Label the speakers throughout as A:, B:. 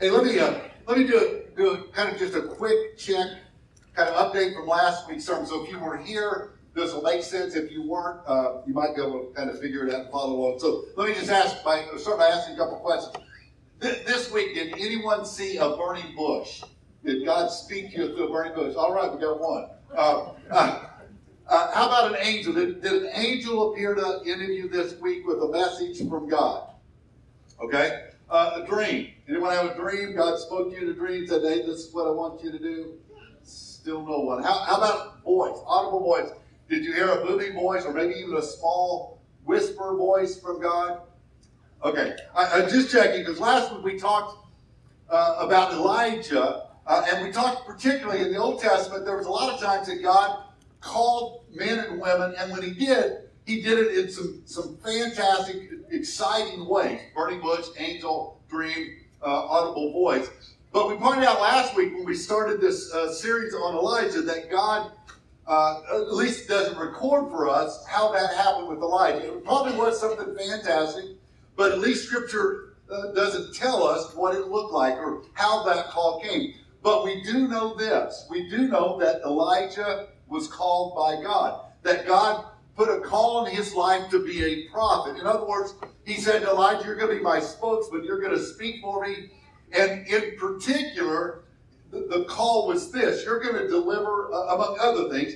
A: Hey, let me uh, let me do a, do a, kind of just a quick check, kind of update from last week's sermon. So if you were here, this will make sense. If you weren't, uh, you might be able to kind of figure it out and follow along. So let me just ask by start by asking a couple questions. Th- this week, did anyone see a burning bush? Did God speak to you through a burning bush? All right, we got one. Uh, uh, uh, how about an angel? Did, did an angel appear to any of you this week with a message from God? Okay. Uh, a dream. Anyone have a dream? God spoke to you in a dream, said, hey, this is what I want you to do? Still no one. How, how about voice, audible voice? Did you hear a booming voice or maybe even a small whisper voice from God? Okay, I, am just checking because last week we talked uh, about Elijah, uh, and we talked particularly in the Old Testament, there was a lot of times that God called men and women, and when he did, he did it in some, some fantastic, exciting ways. Burning bush, angel, dream, uh, audible voice. But we pointed out last week when we started this uh, series on Elijah that God uh, at least doesn't record for us how that happened with Elijah. It probably was something fantastic, but at least Scripture uh, doesn't tell us what it looked like or how that call came. But we do know this. We do know that Elijah was called by God. That God put a call in his life to be a prophet. In other words, he said to Elijah, You're going to be my spokesman, you're going to speak for me. And in particular, the, the call was this you're going to deliver, uh, among other things,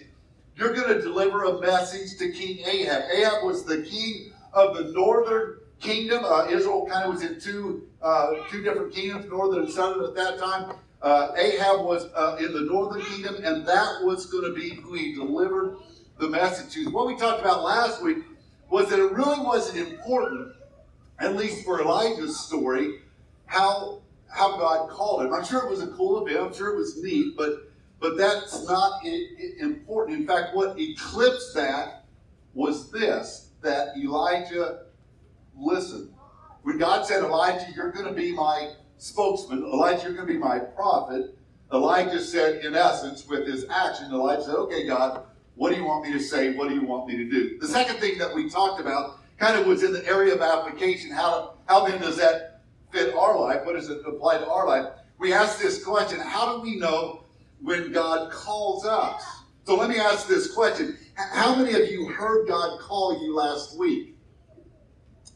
A: you're going to deliver a message to King Ahab. Ahab was the king of the northern kingdom. Uh, Israel kind of was in two, uh, two different kingdoms, northern and southern at that time. Uh, Ahab was uh, in the northern kingdom, and that was going to be who he delivered the to. What we talked about last week was that it really wasn't important, at least for Elijah's story, how how God called him. I'm sure it was a cool event. I'm sure it was neat, but but that's not important. In fact, what eclipsed that was this: that Elijah listened. When God said, "Elijah, you're going to be my spokesman. Elijah, you're going to be my prophet." Elijah said, in essence, with his action, Elijah said, "Okay, God." What do you want me to say? What do you want me to do? The second thing that we talked about kind of was in the area of application. How, how then does that fit our life? What does it apply to our life? We ask this question How do we know when God calls us? So let me ask this question How many of you heard God call you last week?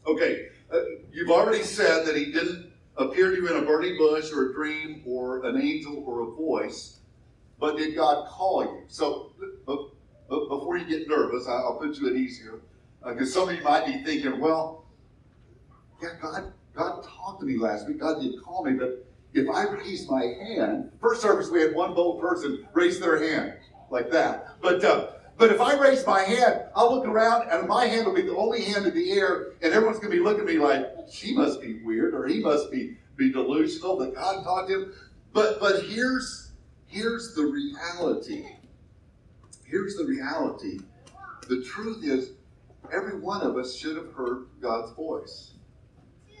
A: Okay, uh, you've already said that He didn't appear to you in a burning bush or a dream or an angel or a voice, but did God call you? So, but before you get nervous, I'll put you at ease here. Because uh, some of you might be thinking, well, yeah, God, God talked to me last week. God didn't call me, but if I raise my hand, first service we had one bold person raise their hand like that. But uh, but if I raise my hand, I'll look around and my hand will be the only hand in the air, and everyone's gonna be looking at me like she must be weird or he must be be delusional that God talked to him. But but here's here's the reality here's the reality the truth is, every one of us should have heard God's voice.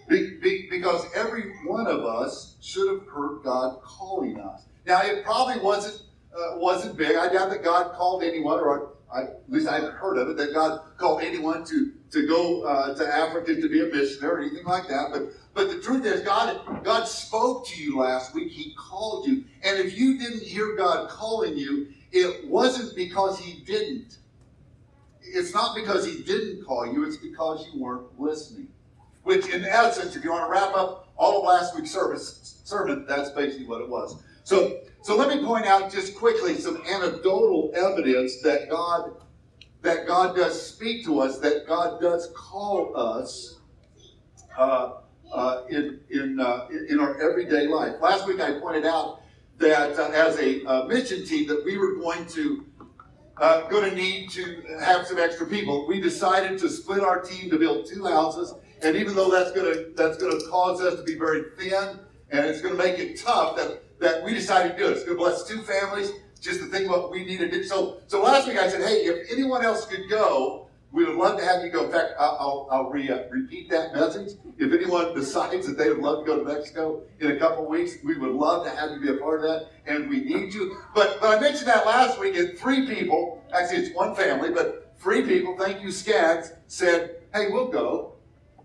A: Be, be, because every one of us should have heard God calling us. Now, it probably wasn't uh, wasn't big. I doubt that God called anyone, or I, at least I haven't heard of it, that God called anyone to to go uh, to Africa to be a missionary or anything like that. But but the truth is, God God spoke to you last week. He called you, and if you didn't hear God calling you, it wasn't because he didn't. It's not because he didn't call you, it's because you weren't listening. Which, in essence, if you want to wrap up all of last week's service sermon, that's basically what it was. So, so let me point out just quickly some anecdotal evidence that God that God does speak to us, that God does call us uh, uh, in in uh, in our everyday life. Last week I pointed out that uh, as a uh, mission team that we were going to uh, going to need to have some extra people. We decided to split our team to build two houses, and even though that's going to that's going to cause us to be very thin and it's going to make it tough, that that we decided to do it. It's going to bless two families. Just to think what we needed to do. So so last week I said, hey, if anyone else could go, we would love to have you go. In fact, I'll, I'll re, uh, repeat that message. If anyone decides that they would love to go to Mexico in a couple weeks, we would love to have you be a part of that, and we need you. But, but I mentioned that last week, and three people, actually it's one family, but three people, thank you, Skaggs, said, hey, we'll go.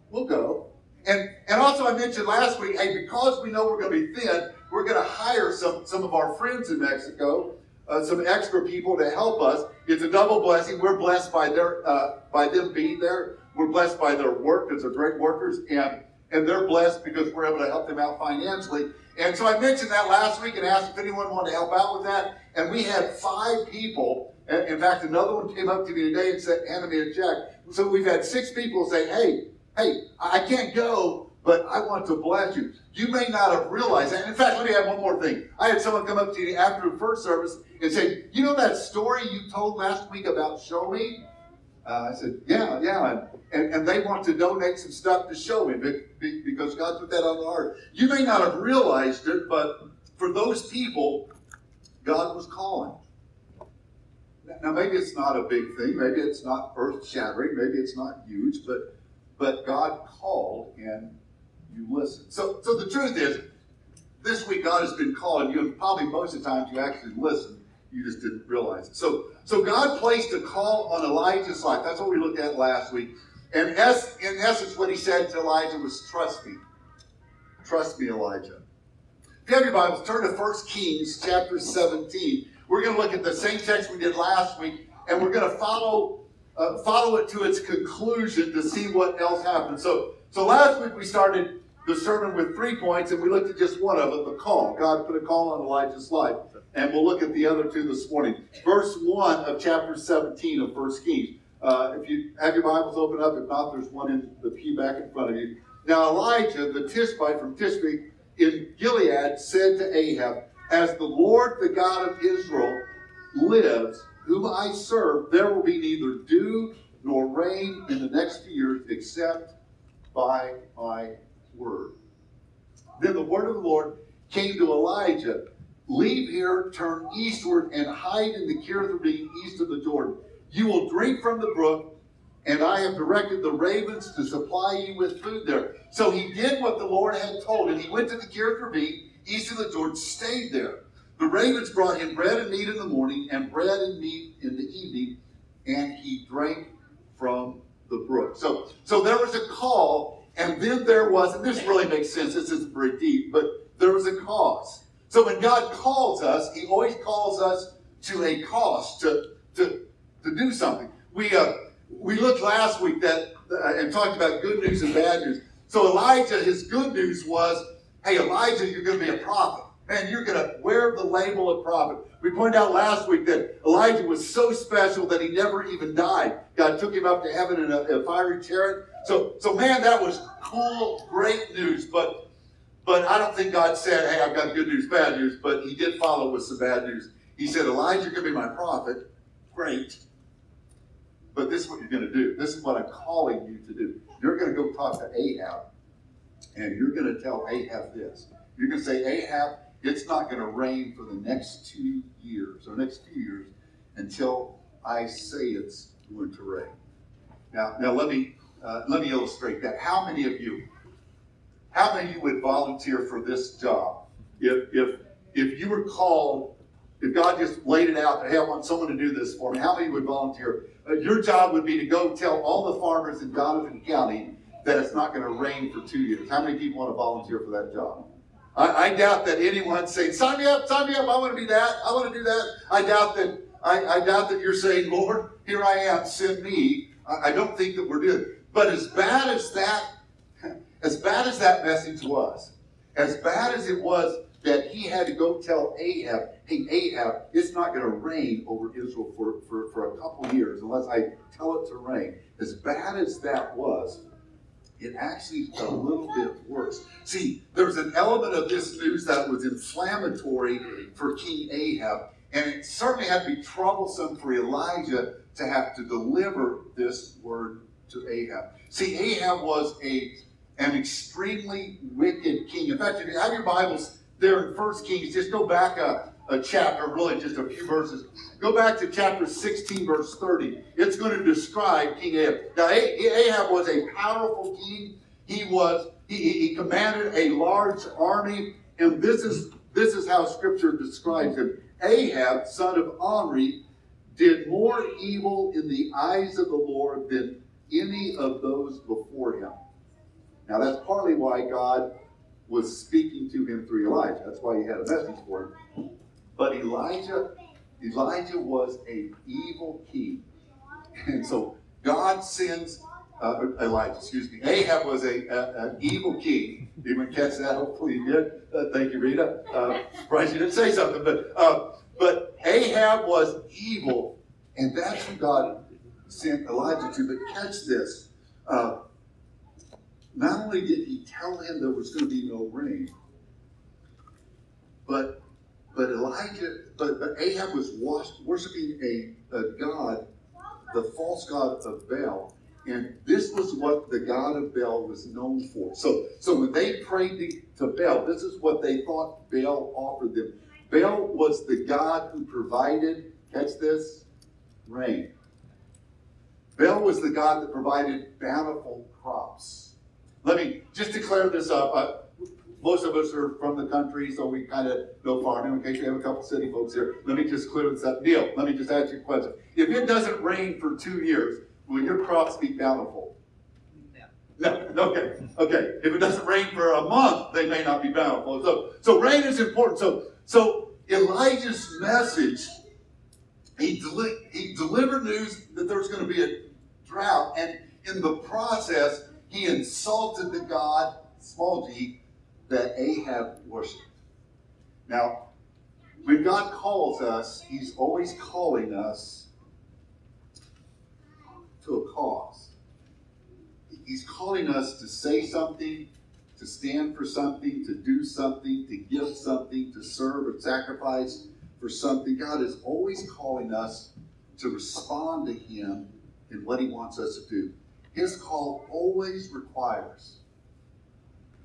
A: We'll go. And, and also I mentioned last week, hey, because we know we're going to be thin, we're going to hire some, some of our friends in Mexico, uh, some extra people to help us. It's a double blessing. We're blessed by their uh, by them being there. We're blessed by their work because they're great workers, and and they're blessed because we're able to help them out financially. And so I mentioned that last week and asked if anyone wanted to help out with that. And we had five people. In fact, another one came up to me today and said, handed me a check. So we've had six people say, hey, hey, I can't go, but I want to bless you. You may not have realized that. In fact, let me add one more thing. I had someone come up to me after the first service and say, You know that story you told last week about Show Me? Uh, I said, Yeah, yeah. And, And, and they want to donate some stuff to Show Me because God put that on the heart. You may not have realized it, but for those people, God was calling. Now, maybe it's not a big thing. Maybe it's not earth shattering. Maybe it's not huge, but but God called and you listen. So, so the truth is, this week God has been calling you, and probably most of the times you actually listened, you just didn't realize it. So, so God placed a call on Elijah's life. That's what we looked at last week. And in essence, what he said to Elijah was, "Trust me, trust me, Elijah." If you have your Bibles, turn to 1 Kings chapter 17. We're going to look at the same text we did last week, and we're going to follow uh, follow it to its conclusion to see what else happened. So, so last week we started the sermon with three points, and we looked at just one of them the call. God put a call on Elijah's life. And we'll look at the other two this morning. Verse 1 of chapter 17 of 1 Kings. Uh, if you have your Bibles open up, if not, there's one in the pew back in front of you. Now Elijah, the Tishbite from Tishbe in Gilead, said to Ahab, As the Lord, the God of Israel, lives, whom I serve, there will be neither dew nor rain in the next few years except by my word. Then the word of the Lord came to Elijah Leave here, turn eastward, and hide in the Kerith east of the Jordan. You will drink from the brook, and I have directed the ravens to supply you with food there. So he did what the Lord had told him. He went to the Kerith east of the Jordan, stayed there. The ravens brought him bread and meat in the morning, and bread and meat in the evening, and he drank from the brook. So, so there was a call, and then there was, and this really makes sense, this isn't very deep, but there was a cause. So when God calls us, He always calls us to a cause, to, to, to do something. We, uh, we looked last week that uh, and talked about good news and bad news. So Elijah, his good news was, hey, Elijah, you're going to be a prophet. Man, you're going to wear the label of prophet. We pointed out last week that Elijah was so special that he never even died. God took him up to heaven in a, a fiery chariot. So, so man, that was cool, great news. But, but I don't think God said, "Hey, I've got good news, bad news." But He did follow with some bad news. He said, "Elijah, you're going to be my prophet. Great, but this is what you're going to do. This is what I'm calling you to do. You're going to go talk to Ahab, and you're going to tell Ahab this. You're going to say, Ahab, it's not going to rain for the next two years or next few years until I say it's going to rain. Now, now let me uh, let me illustrate that. How many of you, how many of you would volunteer for this job if if if you were called, if God just laid it out, that, hey, I want someone to do this for me. How many would volunteer? Uh, your job would be to go tell all the farmers in Donovan County that it's not going to rain for two years. How many people want to volunteer for that job? I, I, doubt that anyone saying, sign me up, sign me up, I want to be that, I want to do that. I doubt that I, I doubt that you're saying, Lord, here I am, send me. I, I don't think that we're doing. But as bad as that, as bad as that message was, as bad as it was that he had to go tell Ahab, hey, Ahab, it's not going to rain over Israel for, for, for a couple years unless I tell it to rain. As bad as that was, it actually got a little bit worse. See, there was an element of this news that was inflammatory for King Ahab, and it certainly had to be troublesome for Elijah to have to deliver this word to Ahab. See, Ahab was a an extremely wicked king. In fact, if you have your Bibles there in First Kings, just go back a, a chapter, really just a few verses. Go back to chapter 16, verse 30. It's going to describe King Ahab. Now, Ahab was a powerful king. He was he, he commanded a large army, and this is this is how Scripture describes him. Ahab, son of Omri, did more evil in the eyes of the Lord than any of those before him. Now that's partly why God was speaking to him through Elijah. That's why he had a message for him. But Elijah, Elijah was an evil king. And so God sends uh, Elijah, excuse me. Ahab was a, an evil king. You can catch that? Hopefully you did. Uh, thank you, Rita. Uh, surprised you didn't say something, but uh, but Ahab was evil, and that's who God sent Elijah to. But catch this. Uh, not only did he tell him there was going to be no rain, but but Elijah, but, but Ahab was worshiping a, a god, the false god of Baal, and this was what the god of Baal was known for. So, so when they prayed to, to Baal, this is what they thought Baal offered them. Baal was the god who provided, catch this, rain. Baal was the god that provided bountiful crops. Let me just to clear this up. Uh, most of us are from the country, so we kind of know farming. In case we have a couple city folks here, let me just clear this up. Neil, let me just ask you a question. If it doesn't rain for two years, will your crops be bountiful? No. No. Okay. Okay. If it doesn't rain for a month, they may not be bountiful. So, so rain is important. So, so Elijah's message, he, deli- he delivered news that there was going to be a drought, and in the process, he insulted the God, small g, that Ahab worshiped. Now, when God calls us, He's always calling us to a cause. He's calling us to say something, to stand for something, to do something, to give something, to serve or sacrifice for something. God is always calling us to respond to Him in what He wants us to do. His call always requires,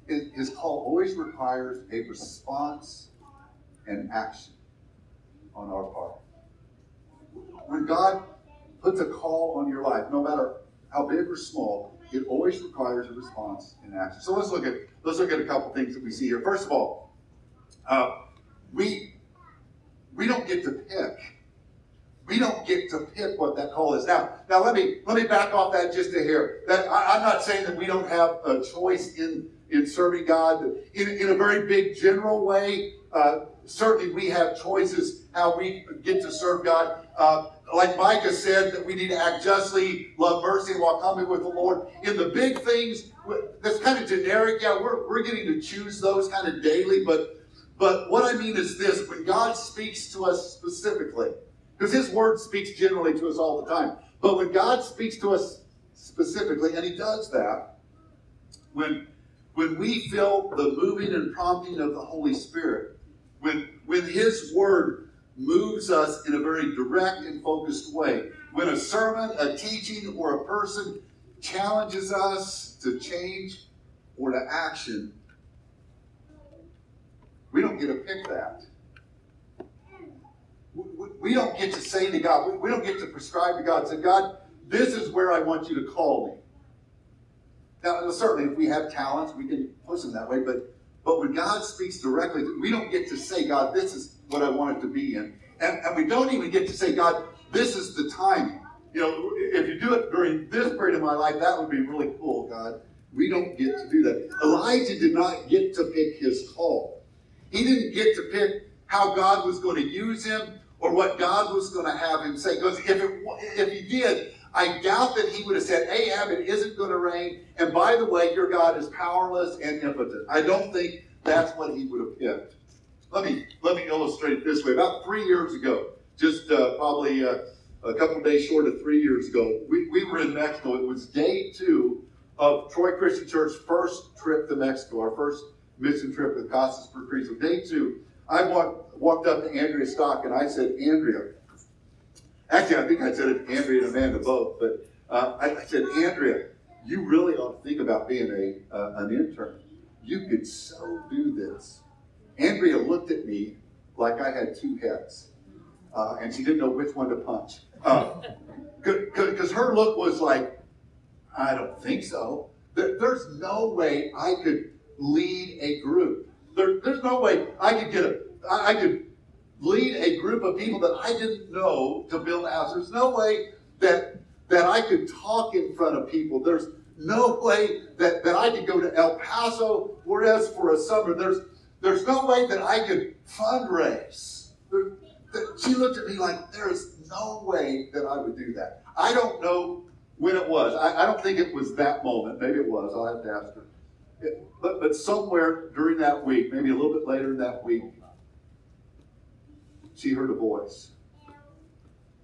A: his call always requires a response and action on our part. When God puts a call on your life, no matter how big or small, it always requires a response and action. So let's look at let's look at a couple things that we see here. First of all, uh, we we don't get to pick we don't get to pick what that call is. Now, now let me let me back off that just a hair. That I, am not saying that we don't have a choice in in serving God in, in a very big general way. Uh, certainly, we have choices how we get to serve God. Uh, like Micah said, that we need to act justly, love mercy, while coming with the Lord. In the big things, that's kind of generic. Yeah, we're, we're getting to choose those kind of daily, but but what I mean is this: when God speaks to us specifically because His Word speaks generally to us all the time. But when God speaks to us specifically, and He does that, when, when we feel the moving and prompting of the Holy Spirit, when, when His Word moves us in a very direct and focused way, when a sermon, a teaching, or a person challenges us to change or to action, we don't get to pick that we don't get to say to God, we don't get to prescribe to God, say, God, this is where I want you to call me. Now, certainly, if we have talents, we can push them that way, but but when God speaks directly, we don't get to say, God, this is what I want it to be in. And, and we don't even get to say, God, this is the timing. You know, if you do it during this period of my life, that would be really cool, God. We don't get to do that. Elijah did not get to pick his call. He didn't get to pick how God was going to use him or what God was going to have him say. Because if, if he did, I doubt that he would have said, Ahab, it isn't going to rain. And by the way, your God is powerless and impotent. I don't think that's what he would have picked. Let me, let me illustrate this way. About three years ago, just uh, probably uh, a couple days short of three years ago, we, we were in Mexico. It was day two of Troy Christian Church's first trip to Mexico, our first mission trip with por Cristo. Day two, I walked, walked up to Andrea Stock and I said, Andrea, actually, I think I said it to Andrea and Amanda both, but uh, I, I, said, Andrea, you really ought to think about being a uh, an intern. You could so do this. Andrea looked at me like I had two heads, uh, and she didn't know which one to punch. Because uh, her look was like, I don't think so. There's no way I could lead a group there, there's no way I could get a, I could lead a group of people that I didn't know to build a house. There's no way that that I could talk in front of people. There's no way that, that I could go to El Paso, whereas for a summer, there's there's no way that I could fundraise. There, that she looked at me like, there is no way that I would do that. I don't know when it was. I, I don't think it was that moment. Maybe it was. I'll have to ask her. But, but somewhere during that week, maybe a little bit later in that week, she heard a voice.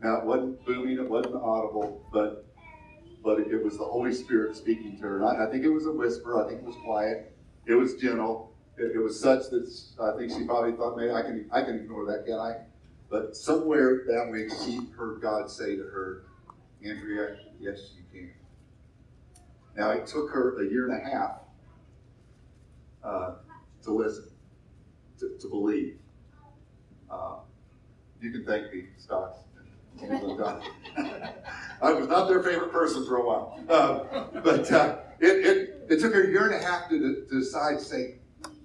A: Now, it wasn't booming, it wasn't audible, but but it was the Holy Spirit speaking to her. I, I, think it was a whisper. I think it was quiet. It was gentle. It, it, was such that I think she probably thought, maybe I can I can ignore that, can I? But somewhere that week, she heard God say to her, Andrea, yes, you can. Now, it took her a year and a half uh, to listen, to, to believe. Uh, you can thank me, Stocks. I was not their favorite person for a while. Uh, but uh, it, it, it took her a year and a half to, to decide to say,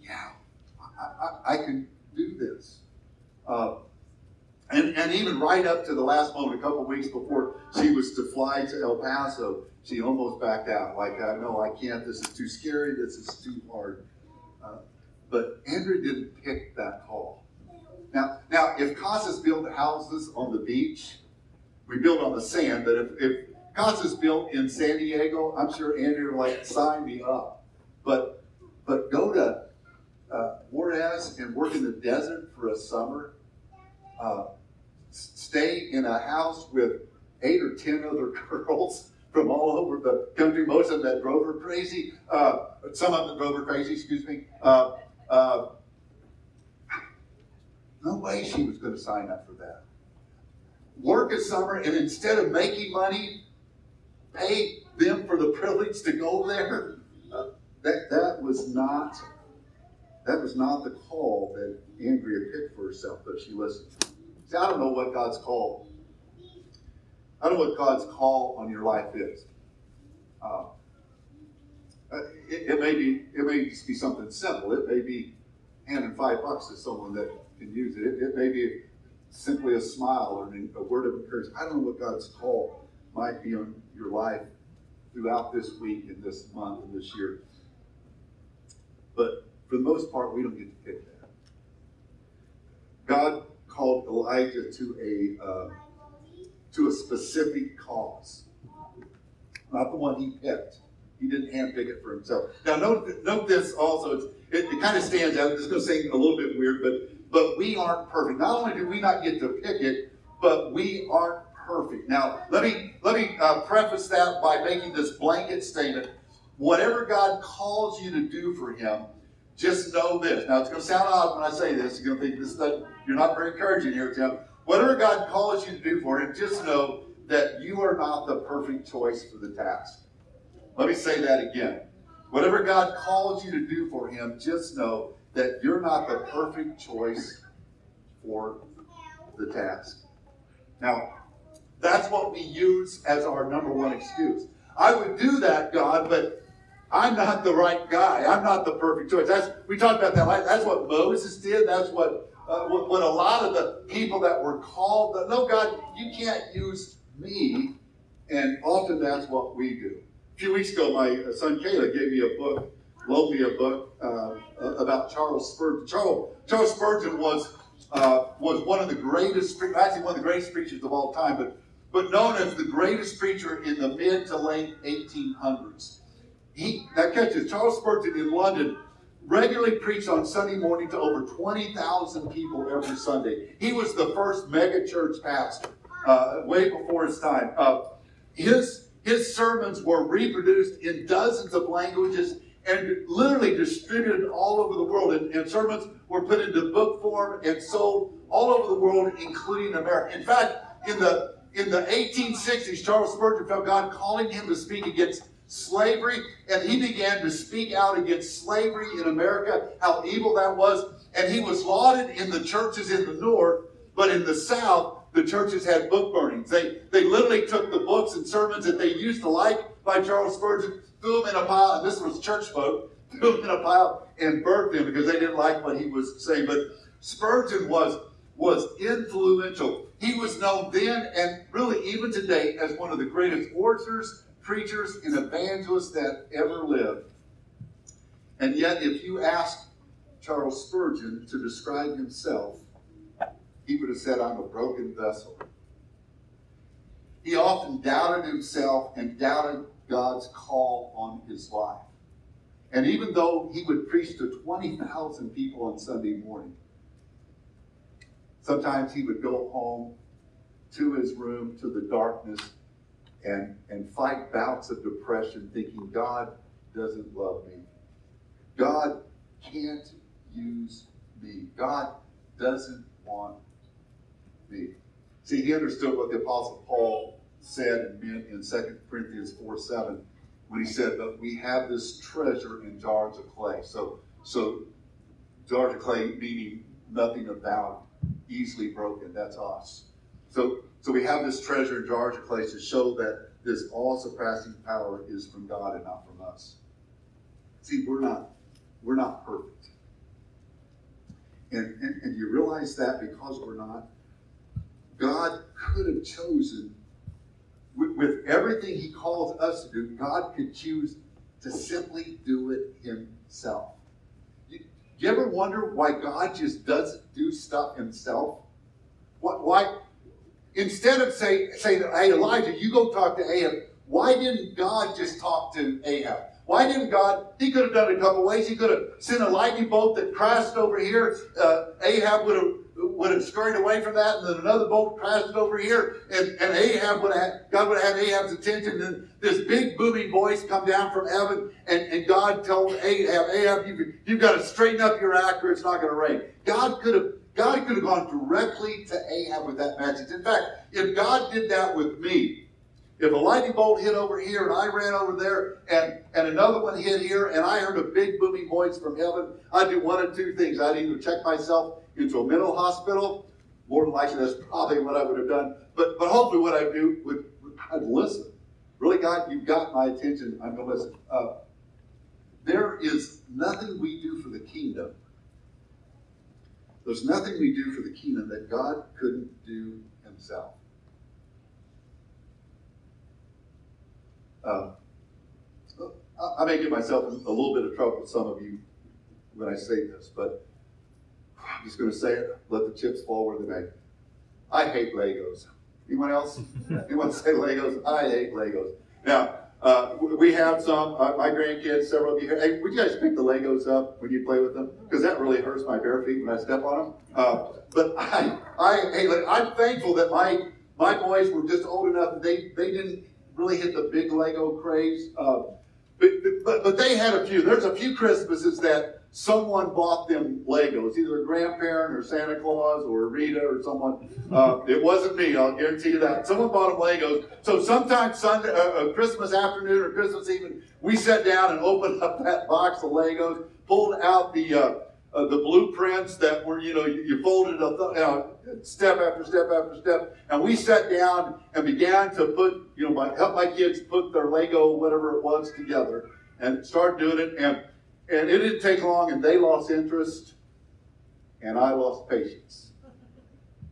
A: yeah, I, I, I can do this. Uh, and, and even right up to the last moment, a couple weeks before she was to fly to El Paso, she almost backed out. Like, no, I can't. This is too scary. This is too hard. But Andrea didn't pick that call. Now, now, if Casas built houses on the beach, we build on the sand. But if, if Casas built in San Diego, I'm sure Andrea would like sign me up. But but go to uh, Juarez and work in the desert for a summer. Uh, stay in a house with eight or ten other girls from all over the country. Most of them that drove her crazy. Uh, some of them drove her crazy. Excuse me. Uh, uh, no way she was going to sign up for that. Work a summer and instead of making money, pay them for the privilege to go there. Uh, that that was not that was not the call that Andrea picked for herself, but she listened. See, I don't know what God's call. I don't know what God's call on your life is. Uh, it, it, may be it may just be something simple. It may be handing five bucks to someone that can use it. It, it may be simply a smile or a word of encouragement. I don't know what God's call might be on your life throughout this week and this month and this year. But for the most part, we don't get to pick that. God called Elijah to a uh, to a specific cause, not the one he picked. He didn't handpick it for himself. Now, note, note this also. It, it kind of stands out. It's going to seem a little bit weird, but but we aren't perfect. Not only do we not get to pick it, but we aren't perfect. Now, let me let me uh, preface that by making this blanket statement. Whatever God calls you to do for Him, just know this. Now, it's going to sound odd when I say this. You're going to think this is you're not very encouraging here, Tim. Whatever God calls you to do for Him, just know that you are not the perfect choice for the task. Let me say that again. Whatever God calls you to do for Him, just know that you're not the perfect choice for the task. Now, that's what we use as our number one excuse. I would do that, God, but I'm not the right guy. I'm not the perfect choice. That's we talked about that. That's what Moses did. That's what uh, what, a lot of the people that were called. No, God, you can't use me. And often that's what we do. A few weeks ago, my son Caleb gave me a book loaned me a book uh, about Charles Spurgeon. Charles, Charles Spurgeon was uh, was one of the greatest, actually one of the greatest preachers of all time, but but known as the greatest preacher in the mid to late 1800s. He now catch this, Charles Spurgeon in London regularly preached on Sunday morning to over 20,000 people every Sunday. He was the first mega church pastor uh, way before his time. Uh, his his sermons were reproduced in dozens of languages and literally distributed all over the world. And, and, sermons were put into book form and sold all over the world, including America. In fact, in the in the 1860s, Charles Spurgeon felt God calling him to speak against slavery, and he began to speak out against slavery in America, how evil that was. And he was lauded in the churches in the north, but in the south, the churches had book burnings. They they literally took the books and sermons that they used to like by Charles Spurgeon threw them in a pile, and this was church folk, threw them in a pile and burnt them because they didn't like what he was saying. But Spurgeon was was influential. He was known then and really even today as one of the greatest orators, preachers and evangelists that ever lived. And yet, if you asked Charles Spurgeon to describe himself, he would have said, I'm a broken vessel. He often doubted himself and doubted God's call on his life. And even though he would preach to 20,000 people on Sunday morning, sometimes he would go home to his room, to the darkness, and, and fight bouts of depression, thinking God doesn't love me. God can't use me. God doesn't want me. See, he understood what the Apostle Paul said and meant in 2 Corinthians 4 7 when he said that we have this treasure in jars of clay. So, so jars of clay meaning nothing about easily broken. That's us. So, so we have this treasure in jars of clay to show that this all-surpassing power is from God and not from us. See, we're not we're not perfect. And, and, and you realize that because we're not, God could have chosen, with, with everything He calls us to do, God could choose to simply do it Himself. You, you ever wonder why God just doesn't do stuff Himself? What, why, instead of say, saying, hey, Elijah, you go talk to Ahab, why didn't God just talk to Ahab? Why didn't God? He could have done it a couple ways. He could have sent a lightning bolt that crashed over here. Uh, Ahab would have would have scurried away from that, and then another bolt crashed over here, and, and Ahab would have God would have had Ahab's attention, and this big booming voice come down from heaven, and, and God told Ahab, Ahab, you, you've got to straighten up your act, or it's not going to rain. God could have God could have gone directly to Ahab with that message. In fact, if God did that with me, if a lightning bolt hit over here and I ran over there and, and another one hit here and I heard a big booming voice from heaven, I'd do one of two things. I'd either check myself into a mental hospital, more than likely that's probably what I would have done, but, but hopefully what I'd do would, I'd listen. Really, God, you've got my attention. I'm going to listen. Uh, there is nothing we do for the kingdom. There's nothing we do for the kingdom that God couldn't do himself. Uh, I may get myself a little bit of trouble with some of you when I say this, but I'm just going to say it. Let the chips fall where they may. I hate Legos. Anyone else? Anyone say Legos? I hate Legos. Now, uh, we have some, uh, my grandkids, several of you here. Hey, would you guys pick the Legos up when you play with them? Because that really hurts my bare feet when I step on them. Uh, but I, I, hey, I'm thankful that my my boys were just old enough that they, they didn't really hit the big Lego craze. Uh, but, but, but they had a few. There's a few Christmases that someone bought them Legos, either a grandparent or Santa Claus or Rita or someone. Uh, it wasn't me, I'll guarantee you that. Someone bought them Legos. So sometimes Sunday, uh, uh Christmas afternoon or Christmas evening, we sat down and opened up that box of Legos, pulled out the uh, uh, the blueprints that were, you know, you, you folded a th- step after step after step, and we sat down and began to put, you know, my, help my kids put their Lego, whatever it was, together, and start doing it, and and it didn't take long, and they lost interest, and I lost patience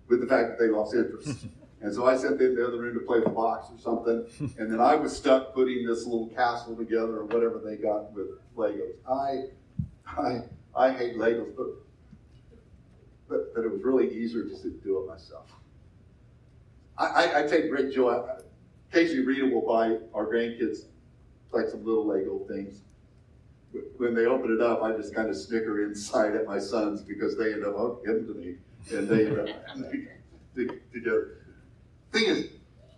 A: with the fact that they lost interest. And so I sent them in the other room to play the box or something, and then I was stuck putting this little castle together or whatever they got with Legos. I, I, I hate Legos, but, but, but it was really easier just to do it myself. I, I, I take great joy. Occasionally, Rita will buy our grandkids like some little Lego things. When they open it up, I just kind of snicker inside at my sons because they end up, give to me. And they end up together. Thing is,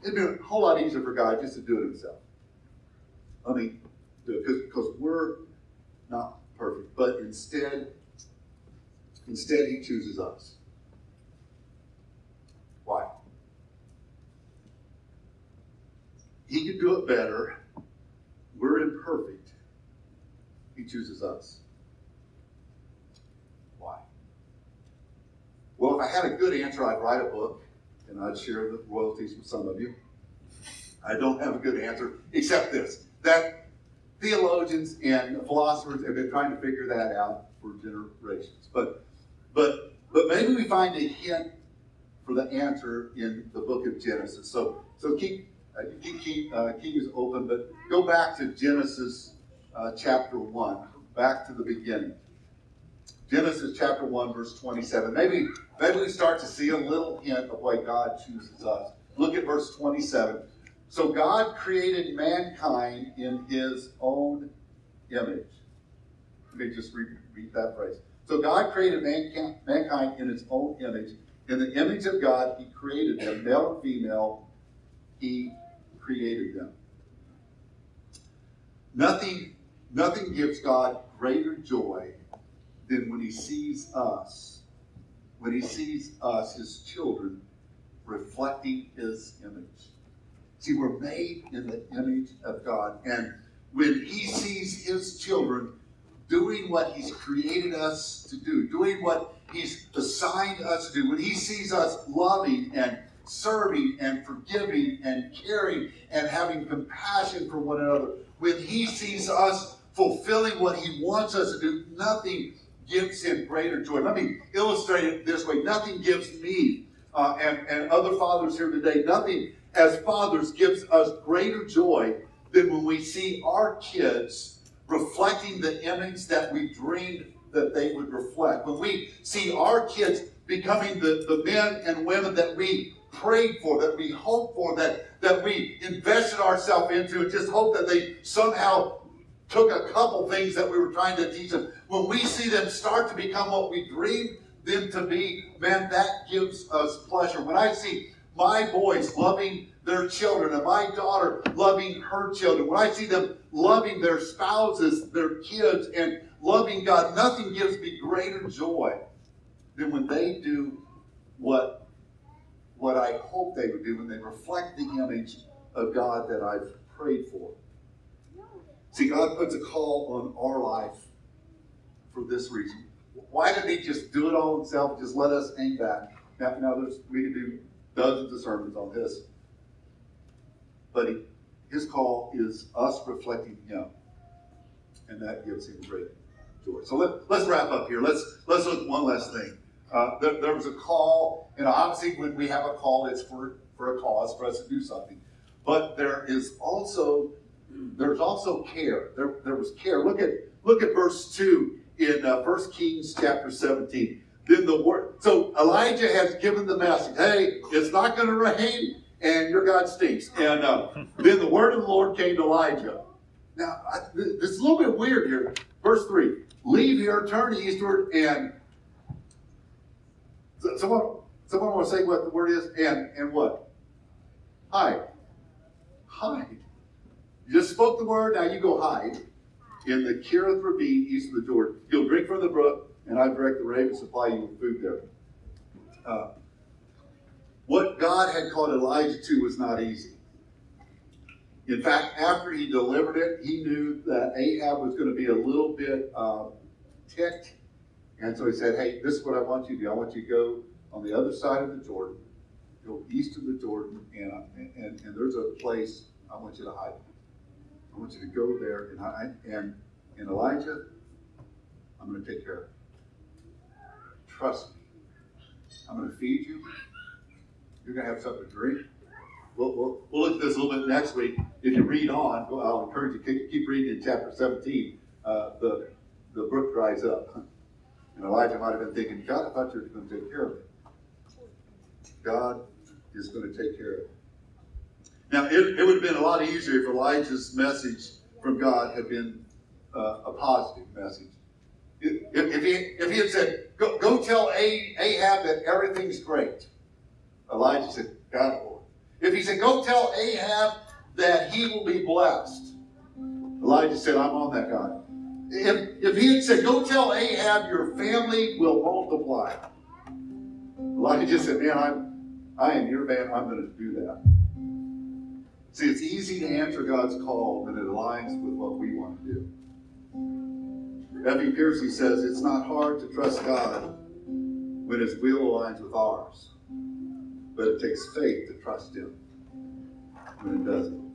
A: it'd be a whole lot easier for God just to do it himself. I mean, because we're not perfect, but instead, instead he chooses us. Why? He could do it better. We're imperfect. He chooses us. Why? Well, if I had a good answer, I'd write a book and I'd share the royalties with some of you. I don't have a good answer, except this that theologians and philosophers have been trying to figure that out for generations. But, but, but maybe we find a hint for the answer in the book of Genesis. So, so keep uh, keep, uh, keep yours open, but go back to Genesis uh, chapter 1, back to the beginning. Genesis chapter 1, verse 27. Maybe, maybe we start to see a little hint of why God chooses us. Look at verse 27. So God created mankind in his own image. Let me just read, read that phrase. So God created mankind, mankind in his own image. In the image of God, he created them, male and female, he created them. Nothing, nothing gives God greater joy than when he sees us, when he sees us, his children, reflecting his image. See, we're made in the image of God. And when he sees his children doing what he's created us to do, doing what he's assigned us to do, when he sees us loving and serving and forgiving and caring and having compassion for one another, when he sees us fulfilling what he wants us to do, nothing gives him greater joy. Let me illustrate it this way. Nothing gives me uh, and, and other fathers here today, nothing as fathers gives us greater joy than when we see our kids reflecting the image that we dreamed that they would reflect. When we see our kids becoming the, the men and women that we prayed for, that we hoped for, that, that we invested ourselves into, and just hope that they somehow took a couple things that we were trying to teach them. When we see them start to become what we dreamed them to be, man, that gives us pleasure. When I see my boys loving their children and my daughter loving her children, when I see them loving their spouses, their kids, and loving God, nothing gives me greater joy than when they do what, what I hope they would do, when they reflect the image of God that I've prayed for. See, God puts a call on our life for this reason. Why did He just do it all Himself? Just let us hang back. Now, now there's, we can do dozens of sermons on this. But he, His call is us reflecting Him, and that gives Him great joy. So let, let's wrap up here. Let's let's look at one last thing. Uh, there, there was a call, and obviously when we have a call, it's for for a cause for us to do something. But there is also there's also care. There, there was care. Look at look at verse two in uh, 1 Kings chapter 17. Then the word. So Elijah has given the message. Hey, it's not going to rain, and your God stinks. And uh, then the word of the Lord came to Elijah. Now, I, this is a little bit weird here. Verse three: Leave here, turn eastward, and someone someone want to say what the word is? And and what? Hide. Hide. You just spoke the word, now you go hide in the Kerith Ravine east of the Jordan. You'll drink from the brook, and I direct the raven supply you with food there. Uh, what God had called Elijah to was not easy. In fact, after he delivered it, he knew that Ahab was going to be a little bit uh, ticked. And so he said, Hey, this is what I want you to do. I want you to go on the other side of the Jordan, go east of the Jordan, and, and, and there's a place I want you to hide. I want you to go there and I and and Elijah, I'm going to take care of it. Trust me. I'm going to feed you. You're going to have something to drink. We'll, we'll, we'll look at this a little bit next week. If you read on, I'll encourage you to keep reading in chapter 17. Uh, the, the brook dries up. And Elijah might have been thinking, God, I thought you were going to take care of it. God is going to take care of it. Now, it, it would have been a lot easier if Elijah's message from God had been uh, a positive message. If, if, he, if he had said, go, go tell Ahab that everything's great, Elijah said, God, Lord. If he said, go tell Ahab that he will be blessed, Elijah said, I'm on that, God. If, if he had said, go tell Ahab your family will multiply, Elijah said, man, I'm, I am your man, I'm going to do that. See, it's easy to answer God's call when it aligns with what we want to do. F.E. Pearcey says it's not hard to trust God when his will aligns with ours, but it takes faith to trust him when it doesn't.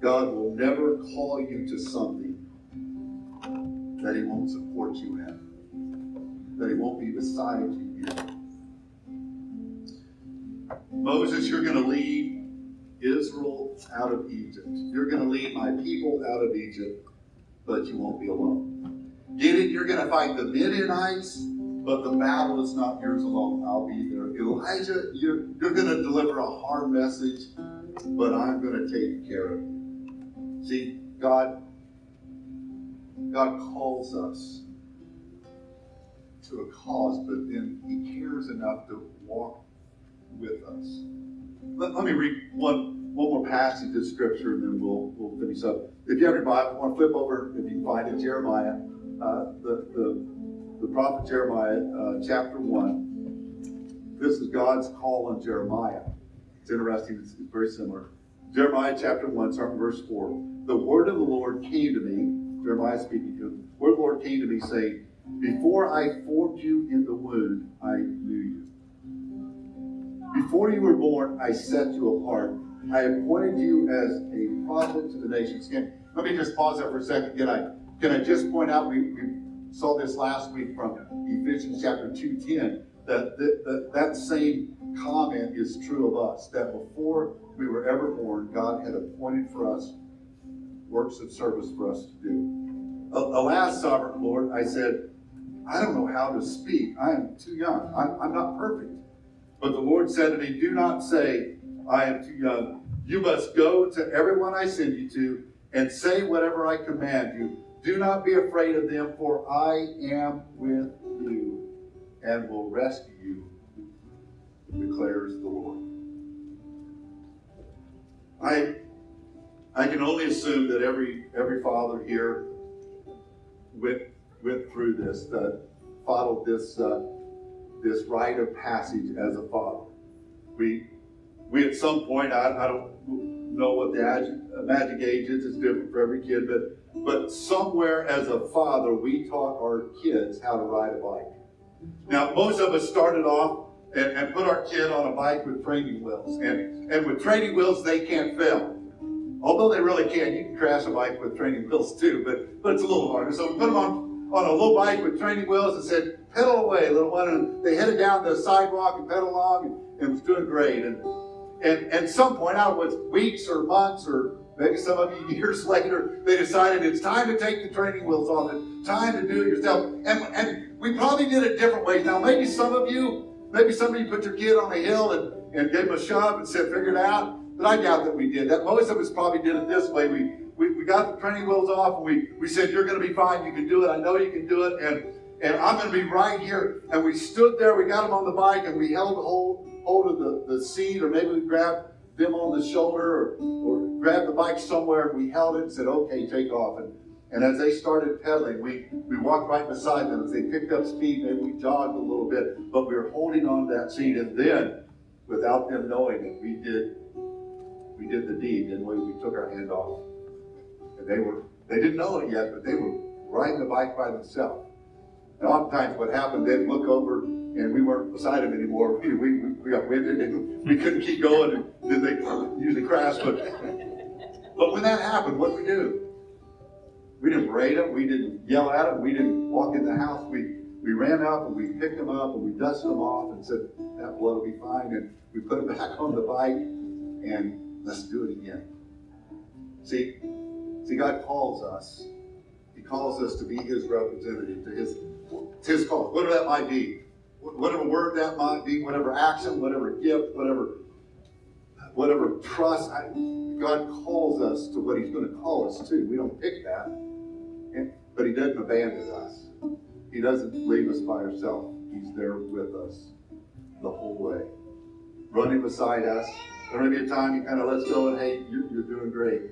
A: God will never call you to something that he won't support you in, that he won't be beside you in. Moses, you're going to lead Israel out of Egypt. You're going to lead my people out of Egypt, but you won't be alone. Gideon, you're going to fight the Midianites, but the battle is not yours alone. I'll be there. Elijah, you're, you're going to deliver a hard message, but I'm going to take care of you. See, God, God calls us to a cause, but then He cares enough to walk with us. Let, let me read one, one more passage of Scripture and then we'll, we'll finish up. If you have your Bible, want to flip over, if you find it, Jeremiah, uh, the, the, the prophet Jeremiah, uh, chapter 1. This is God's call on Jeremiah. It's interesting, it's, it's very similar. Jeremiah chapter 1, starting verse 4. The word of the Lord came to me, Jeremiah speaking to him, the word of the Lord came to me saying, Before I formed you in the womb, I knew you. Before you were born, I set you apart. I appointed you as a prophet to the nations. Can, let me just pause there for a second. Can I, can I just point out, we, we saw this last week from Ephesians chapter 2.10, that, that, that that same comment is true of us, that before we were ever born, God had appointed for us works of service for us to do. Alas, sovereign Lord, I said, I don't know how to speak. I am too young. I'm, I'm not perfect. But the Lord said to me, Do not say, I am too young. You must go to everyone I send you to and say whatever I command you. Do not be afraid of them, for I am with you and will rescue you, declares the Lord. I, I can only assume that every, every father here went, went through this, that followed this. Uh, this rite of passage as a father. We, we at some point, I, I don't know what the ag- uh, magic age is, it's different for every kid, but, but somewhere as a father, we taught our kids how to ride a bike. Now, most of us started off and, and put our kid on a bike with training wheels. And, and with training wheels, they can't fail. Although they really can, you can crash a bike with training wheels too, but, but it's a little harder. So we put them on, on a little bike with training wheels and said, pedal away, little one. And they headed down the sidewalk and pedaled along, and it was doing great. And and at some point, out was weeks or months or maybe some of you years later, they decided it's time to take the training wheels off. It's time to do it yourself. And, and we probably did it different ways. Now, maybe some of you, maybe some of you put your kid on a hill and, and gave him a shove and said, figure it out. But I doubt that we did that. Most of us probably did it this way. We, we, we got the training wheels off and we, we said, You're going to be fine. You can do it. I know you can do it. And and I'm going to be right here. And we stood there, we got him on the bike, and we held hold, hold of the, the seat, or maybe we grabbed them on the shoulder, or, or grabbed the bike somewhere, and we held it and said, okay, take off. And, and as they started pedaling, we, we walked right beside them. As they picked up speed, maybe we jogged a little bit, but we were holding on to that seat. And then, without them knowing it, we did we did the deed, didn't we? We took our hand off. And they were they didn't know it yet, but they were riding the bike by themselves. And oftentimes what happened, they'd look over and we weren't beside them anymore. We, we, we got winded and we couldn't keep going and then they usually crash. But, but when that happened, what did we do? We didn't berate them. We didn't yell at them. We didn't walk in the house. We, we ran up and we picked them up and we dusted them off and said, that blood will be fine. And we put them back on the bike and let's do it again. See, see, God calls us. He calls us to be His representative, to His his call, whatever that might be. Whatever word that might be, whatever action, whatever gift, whatever whatever trust. I, God calls us to what He's going to call us to. We don't pick that. And, but He doesn't abandon us. He doesn't leave us by ourselves. He's there with us the whole way. Running beside us. There may be a time He kind of lets go and, hey, you're, you're doing great.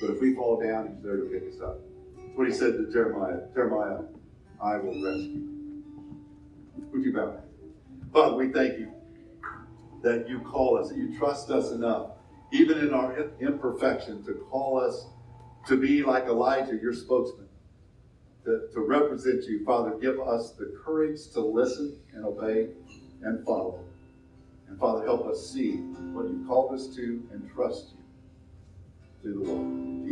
A: But if we fall down, He's there to pick us up. That's what He said to Jeremiah. Jeremiah I will rescue. Would you bow? Father, we thank you that you call us, that you trust us enough, even in our imperfection, to call us to be like Elijah, your spokesman, to, to represent you. Father, give us the courage to listen and obey and follow. And Father, help us see what you called us to and trust you through the Lord.